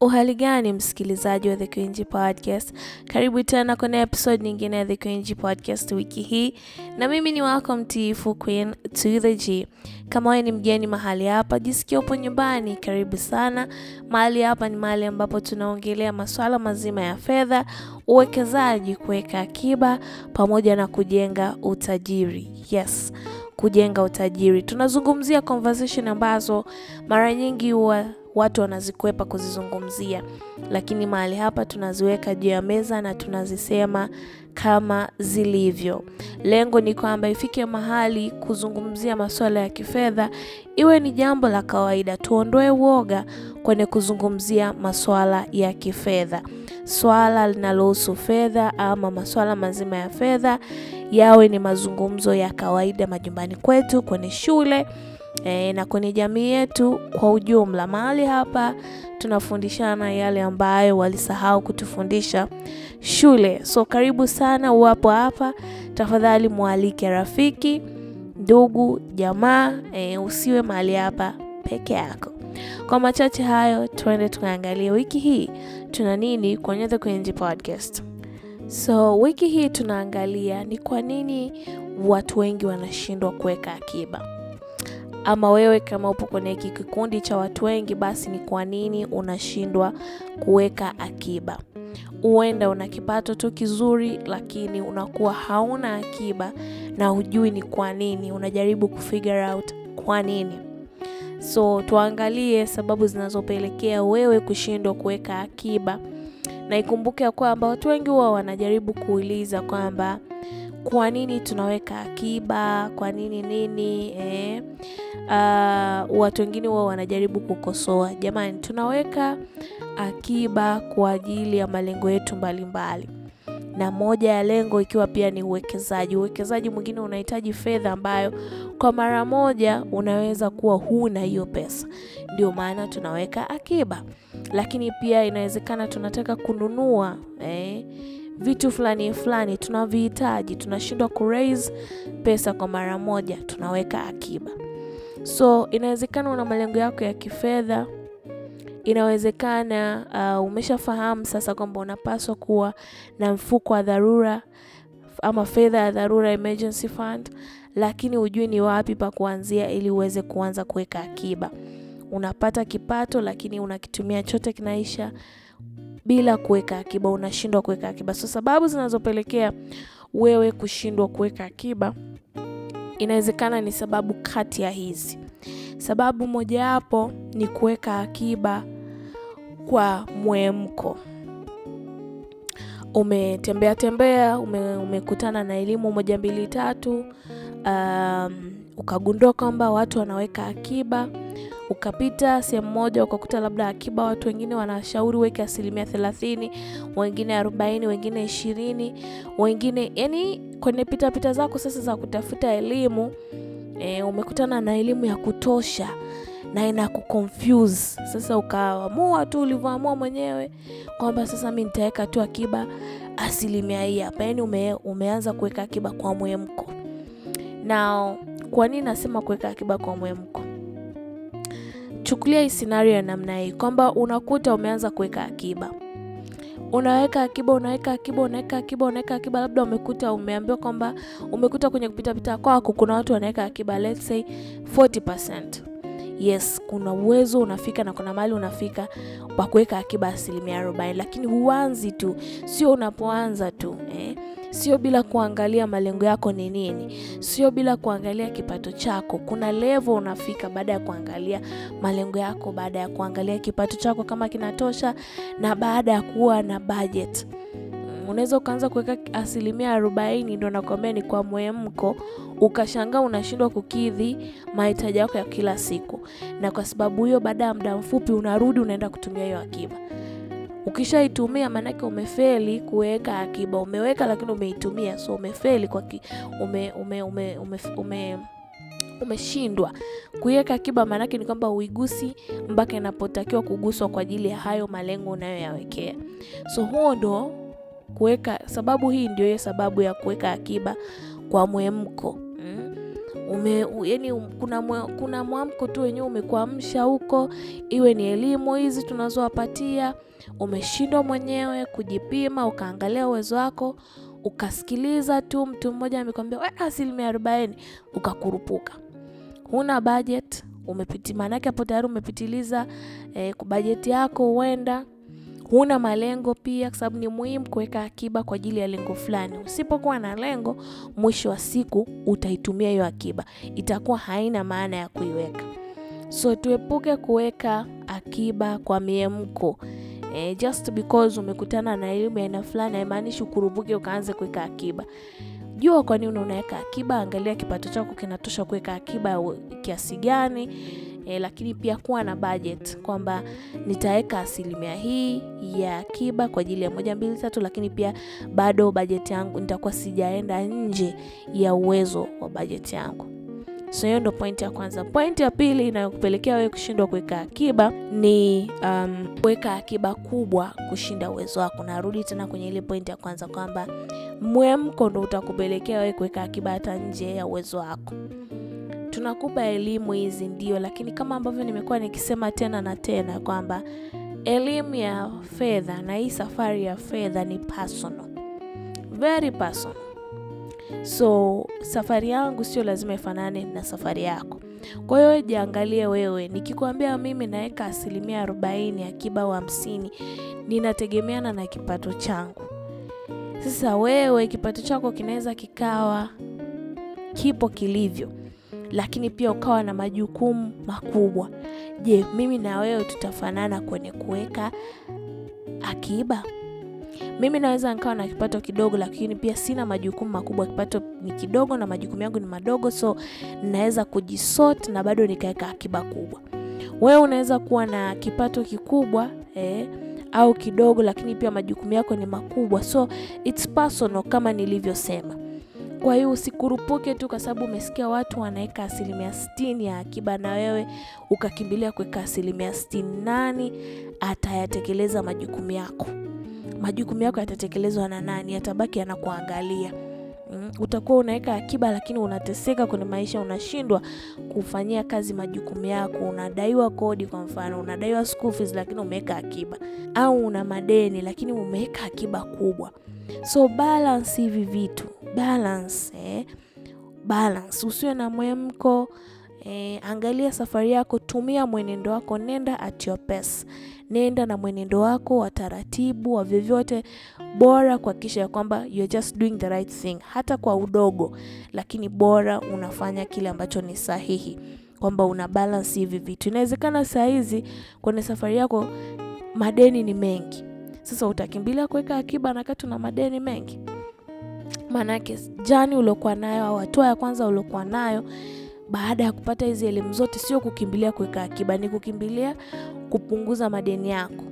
Uhali gani msikilizaji wa The Queen's Podcast, karibu tena kwenye episode nyingine ya The Queen's Podcast wiki hii, na mimi ni wako mtiifu Queen to the G. Kama wewe ni mgeni mahali hapa, jisikia upo nyumbani, karibu sana. Mahali hapa ni mahali ambapo tunaongelea masuala mazima ya fedha, uwekezaji, kuweka akiba pamoja na kujenga utajiri. Yes, kujenga utajiri. Tunazungumzia conversation ambazo mara nyingi huwa watu wanazikwepa kuzizungumzia, lakini mahali hapa tunaziweka juu ya meza na tunazisema kama zilivyo. Lengo ni kwamba ifike mahali kuzungumzia masuala ya kifedha iwe ni jambo la kawaida, tuondoe uoga kwenye kuzungumzia masuala ya kifedha. Swala linalohusu fedha ama masuala mazima ya fedha yawe ni mazungumzo ya kawaida majumbani kwetu, kwenye shule e, na kwenye jamii yetu kwa ujumla. Mahali hapa tunafundishana yale ambayo walisahau kutufundisha shule. So karibu sana, uwapo hapa, tafadhali mwalike rafiki, ndugu, jamaa e, usiwe mahali hapa peke yako. Kwa machache hayo, tuende tukaangalia wiki hii tuna nini kwenye The Queen's Podcast. So wiki hii tunaangalia ni kwa nini watu wengi wanashindwa kuweka akiba ama wewe kama upo kwenye hiki kikundi cha watu wengi, basi ni kwa nini unashindwa kuweka akiba? Huenda una kipato tu kizuri, lakini unakuwa hauna akiba na hujui ni kwa nini. Unajaribu kufigure out kwa nini. So tuangalie sababu zinazopelekea wewe kushindwa kuweka akiba, na ikumbuke ya kwamba watu wengi huwa wanajaribu kuuliza kwamba kwa nini tunaweka akiba, kwa nini nini eh? Uh, watu wengine wao wanajaribu kukosoa. Jamani, tunaweka akiba kwa ajili ya malengo yetu mbalimbali, na moja ya lengo ikiwa pia ni uwekezaji. Uwekezaji mwingine unahitaji fedha ambayo kwa mara moja unaweza kuwa huna hiyo pesa, ndio maana tunaweka akiba. Lakini pia inawezekana tunataka kununua eh, vitu fulani fulani tunavihitaji, tunashindwa ku raise pesa kwa mara moja, tunaweka akiba. So inawezekana una malengo yako ya kifedha, inawezekana uh, umeshafahamu sasa kwamba unapaswa kuwa na mfuko wa dharura ama fedha ya dharura, emergency fund, lakini hujui ni wapi pa kuanzia ili uweze kuanza kuweka akiba. Unapata kipato lakini unakitumia chote kinaisha bila kuweka akiba, unashindwa kuweka akiba. So sababu zinazopelekea wewe kushindwa kuweka akiba inawezekana ni sababu kati ya hizi. Sababu mojawapo ni kuweka akiba kwa mwemko. Umetembea tembea, ume, umekutana na elimu moja mbili tatu, um, ukagundua kwamba watu wanaweka akiba ukapita sehemu moja ukakuta labda akiba, watu wengine wanashauri weke asilimia thelathini, wengine arobaini, wengine ishirini, wengine yani, kwenye pita pita zako sasa za kutafuta elimu e, umekutana na elimu ya kutosha na ina kuconfuse sasa, ukaamua tu ulivyoamua mwenyewe kwamba sasa mi nitaweka tu akiba asilimia hii hapa, yani ume, umeanza kuweka akiba kwa mwemko. Na kwa nini nasema kuweka akiba kwa mwemko? Chukulia hii scenario ya namna hii kwamba unakuta umeanza kuweka akiba, unaweka akiba, unaweka akiba, unaweka akiba, unaweka akiba, labda umekuta umeambiwa kwamba umekuta kwenye kupitapita kwako kuna watu wanaweka akiba let's say 40%. Yes, kuna uwezo unafika na kuna mali unafika wa kuweka akiba asilimia arobaini, lakini huanzi tu, sio unapoanza tu eh? Sio bila kuangalia malengo yako ni nini, sio bila kuangalia kipato chako. Kuna level unafika baada ya kuangalia malengo yako, baada ya kuangalia kipato chako kama kinatosha, na baada ya kuwa na budget. Unaweza ukaanza kuweka asilimia arobaini, ndo nakwambia ni kwa mwemko, ukashangaa unashindwa kukidhi mahitaji yako ya kila siku, na kwa sababu hiyo, baada ya muda mfupi unarudi unaenda kutumia hiyo akiba. Ukishaitumia maanake umefeli kuweka akiba. Umeweka lakini umeitumia, so umefeli kwa ki, ume, ume, ume, ume, ume umeshindwa kuiweka akiba. Maanake ni kwamba uigusi mpaka inapotakiwa kuguswa kwa ajili ya hayo malengo unayoyawekea. So huo ndo kuweka, sababu hii ndio hiyo sababu ya kuweka akiba kwa mwemko. Mm. ume, yani kuna, kuna mwamko tu wenyewe umekuamsha huko, iwe ni elimu hizi tunazowapatia, umeshindwa mwenyewe kujipima, ukaangalia uwezo wako, ukasikiliza tu mtu mmoja amekwambia asilimia arobaini, ukakurupuka. Huna budget, umepiti, maanake hapo tayari umepitiliza eh, bajeti yako huenda huna malengo pia, kwa sababu ni muhimu kuweka akiba kwa ajili ya lengo fulani. Usipokuwa na lengo, mwisho wa siku utaitumia hiyo akiba, itakuwa haina maana ya kuiweka. So tuepuke kuweka akiba kwa miemko. Eh, just because umekutana na elimu ya aina fulani haimaanishi ukurubuke ukaanze kuweka akiba. Jua kwa nini unaweka akiba, angalia kipato chako kinatosha kuweka akiba kiasi gani. E, lakini pia kuwa na budget kwamba nitaweka asilimia hii ya akiba kwa ajili ya moja mbili tatu, lakini pia bado bajeti yangu nitakuwa sijaenda nje ya uwezo wa bajeti yangu. So hiyo ndo pointi ya kwanza. Pointi ya pili inayokupelekea wewe kushindwa kuweka akiba ni um, kuweka akiba kubwa kushinda uwezo wako. Narudi tena kwenye ile pointi ya kwanza kwamba mwemko ndo utakupelekea wewe kuweka akiba hata nje ya uwezo wako. Tunakupa elimu hizi ndio, lakini kama ambavyo nimekuwa nikisema tena na tena kwamba elimu ya fedha na hii safari ya fedha ni personal, very personal. So safari yangu sio lazima ifanane na safari yako. Kwa hiyo jiangalie wewe, nikikwambia mimi naweka asilimia arobaini akiba hamsini, ninategemeana na kipato changu. Sasa wewe kipato chako kinaweza kikawa kipo kilivyo lakini pia ukawa na majukumu makubwa. Je, mimi na wewe tutafanana kwenye kuweka akiba? Mimi naweza nikawa na kipato kidogo, lakini pia sina majukumu makubwa. Kipato ni kidogo na majukumu yangu ni madogo, so naweza kujisort na bado nikaweka akiba kubwa. Wewe unaweza kuwa na kipato kikubwa eh, au kidogo, lakini pia majukumu yako ni makubwa, so it's personal kama nilivyosema. Kwa hiyo usikurupuke tu kwa sababu umesikia watu wanaweka asilimia sitini ya akiba na wewe ukakimbilia kuweka asilimia sitini. Nani atayatekeleza majukumu yako? Majukumu yako yatatekelezwa na nani? Yatabaki yanakuangalia. Mm, utakuwa unaweka akiba lakini unateseka kwenye maisha, unashindwa kufanyia kazi majukumu yako. Unadaiwa kodi, kwa mfano, unadaiwa school fees lakini umeweka akiba, au una madeni lakini umeweka akiba kubwa. So balance hivi vitu balance, eh, balance. Usiwe na mwemko eh, angalia safari yako, tumia mwenendo wako, nenda at your pace, nenda na mwenendo wako wa taratibu wa vyovyote, bora kuhakikisha ya kwamba you're just doing the right thing, hata kwa udogo, lakini bora unafanya kile ambacho ni sahihi, kwamba una balance hivi vitu. Inawezekana saa hizi kwenye safari yako madeni ni mengi sasa utakimbilia kuweka akiba na kati na madeni mengi? Maanake jani uliokuwa nayo au hatua ya kwanza uliokuwa nayo baada ya kupata hizi elimu zote sio kukimbilia kuweka akiba, ni kukimbilia kupunguza madeni yako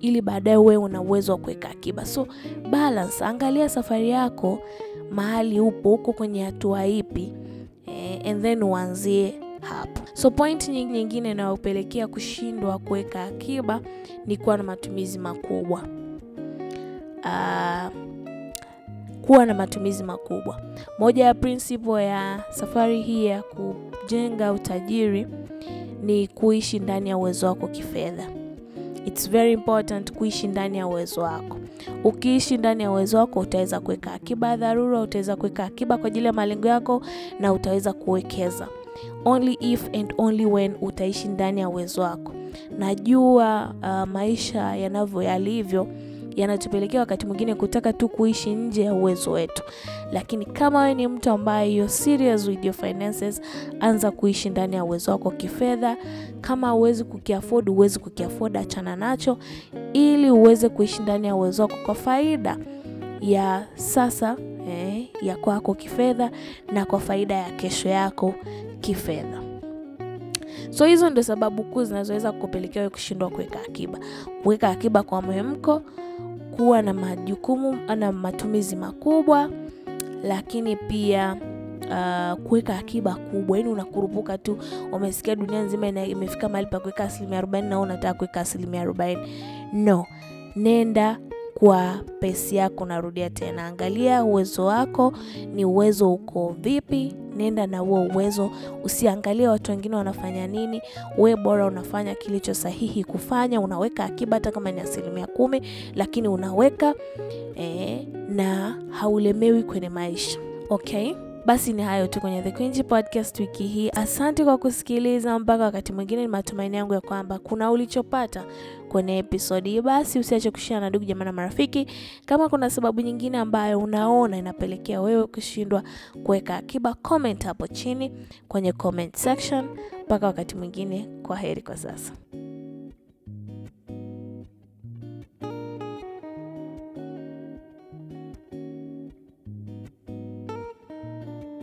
ili baadaye uwe una uwezo wa kuweka akiba. So balance, angalia safari yako mahali upo, uko kwenye hatua ipi, eh, and then uanzie hapo. So point nyingine inayopelekea kushindwa kuweka akiba ni kuwa na matumizi makubwa. Uh, kuwa na matumizi makubwa. Moja ya principle ya safari hii ya kujenga utajiri ni kuishi ndani ya uwezo wako kifedha. It's very important kuishi ndani ya uwezo wako. Ukiishi ndani ya uwezo wako utaweza kuweka akiba ya dharura, utaweza kuweka akiba kwa ajili ya malengo yako na utaweza kuwekeza. Only if and only when utaishi ndani ya uwezo wako. Najua uh, maisha yanavyo yalivyo yanatupelekea wakati mwingine kutaka tu kuishi nje ya uwezo wetu, lakini kama wewe ni mtu ambaye you're serious with your finances, anza kuishi ndani ya uwezo wako kifedha. Kama uwezi kukiafford, uwezi kukiafford, achana nacho, ili uweze kuishi ndani ya uwezo wako kwa faida ya sasa eh, ya kwako kifedha na kwa faida ya kesho yako kifedha. So hizo ndio sababu kuu zinazoweza kukupelekea wewe kushindwa kuweka akiba. Kuweka akiba kwa mwemko, kuwa na majukumu na matumizi makubwa, lakini pia uh, kuweka akiba kubwa. Yaani unakurupuka tu, umesikia dunia nzima imefika mahali pa kuweka asilimia arobaini na unataka kuweka asilimia arobaini. No, nenda kwa pesi yako. Narudia tena, angalia uwezo wako, ni uwezo uko vipi? nenda na huo uwezo, usiangalie watu wengine wanafanya nini. We bora unafanya kilicho sahihi kufanya, unaweka akiba hata kama ni asilimia kumi, lakini unaweka eh, na haulemewi kwenye maisha okay. Basi ni hayo tu kwenye The Queen's Podcast wiki hii. Asante kwa kusikiliza mpaka wakati mwingine. Ni matumaini yangu ya kwamba kuna ulichopata kwenye episodi hii. Basi usiache kushia na ndugu jamaa na marafiki. Kama kuna sababu nyingine ambayo unaona inapelekea wewe kushindwa kuweka akiba, comment hapo chini kwenye comment section. Mpaka wakati mwingine, kwa heri kwa sasa.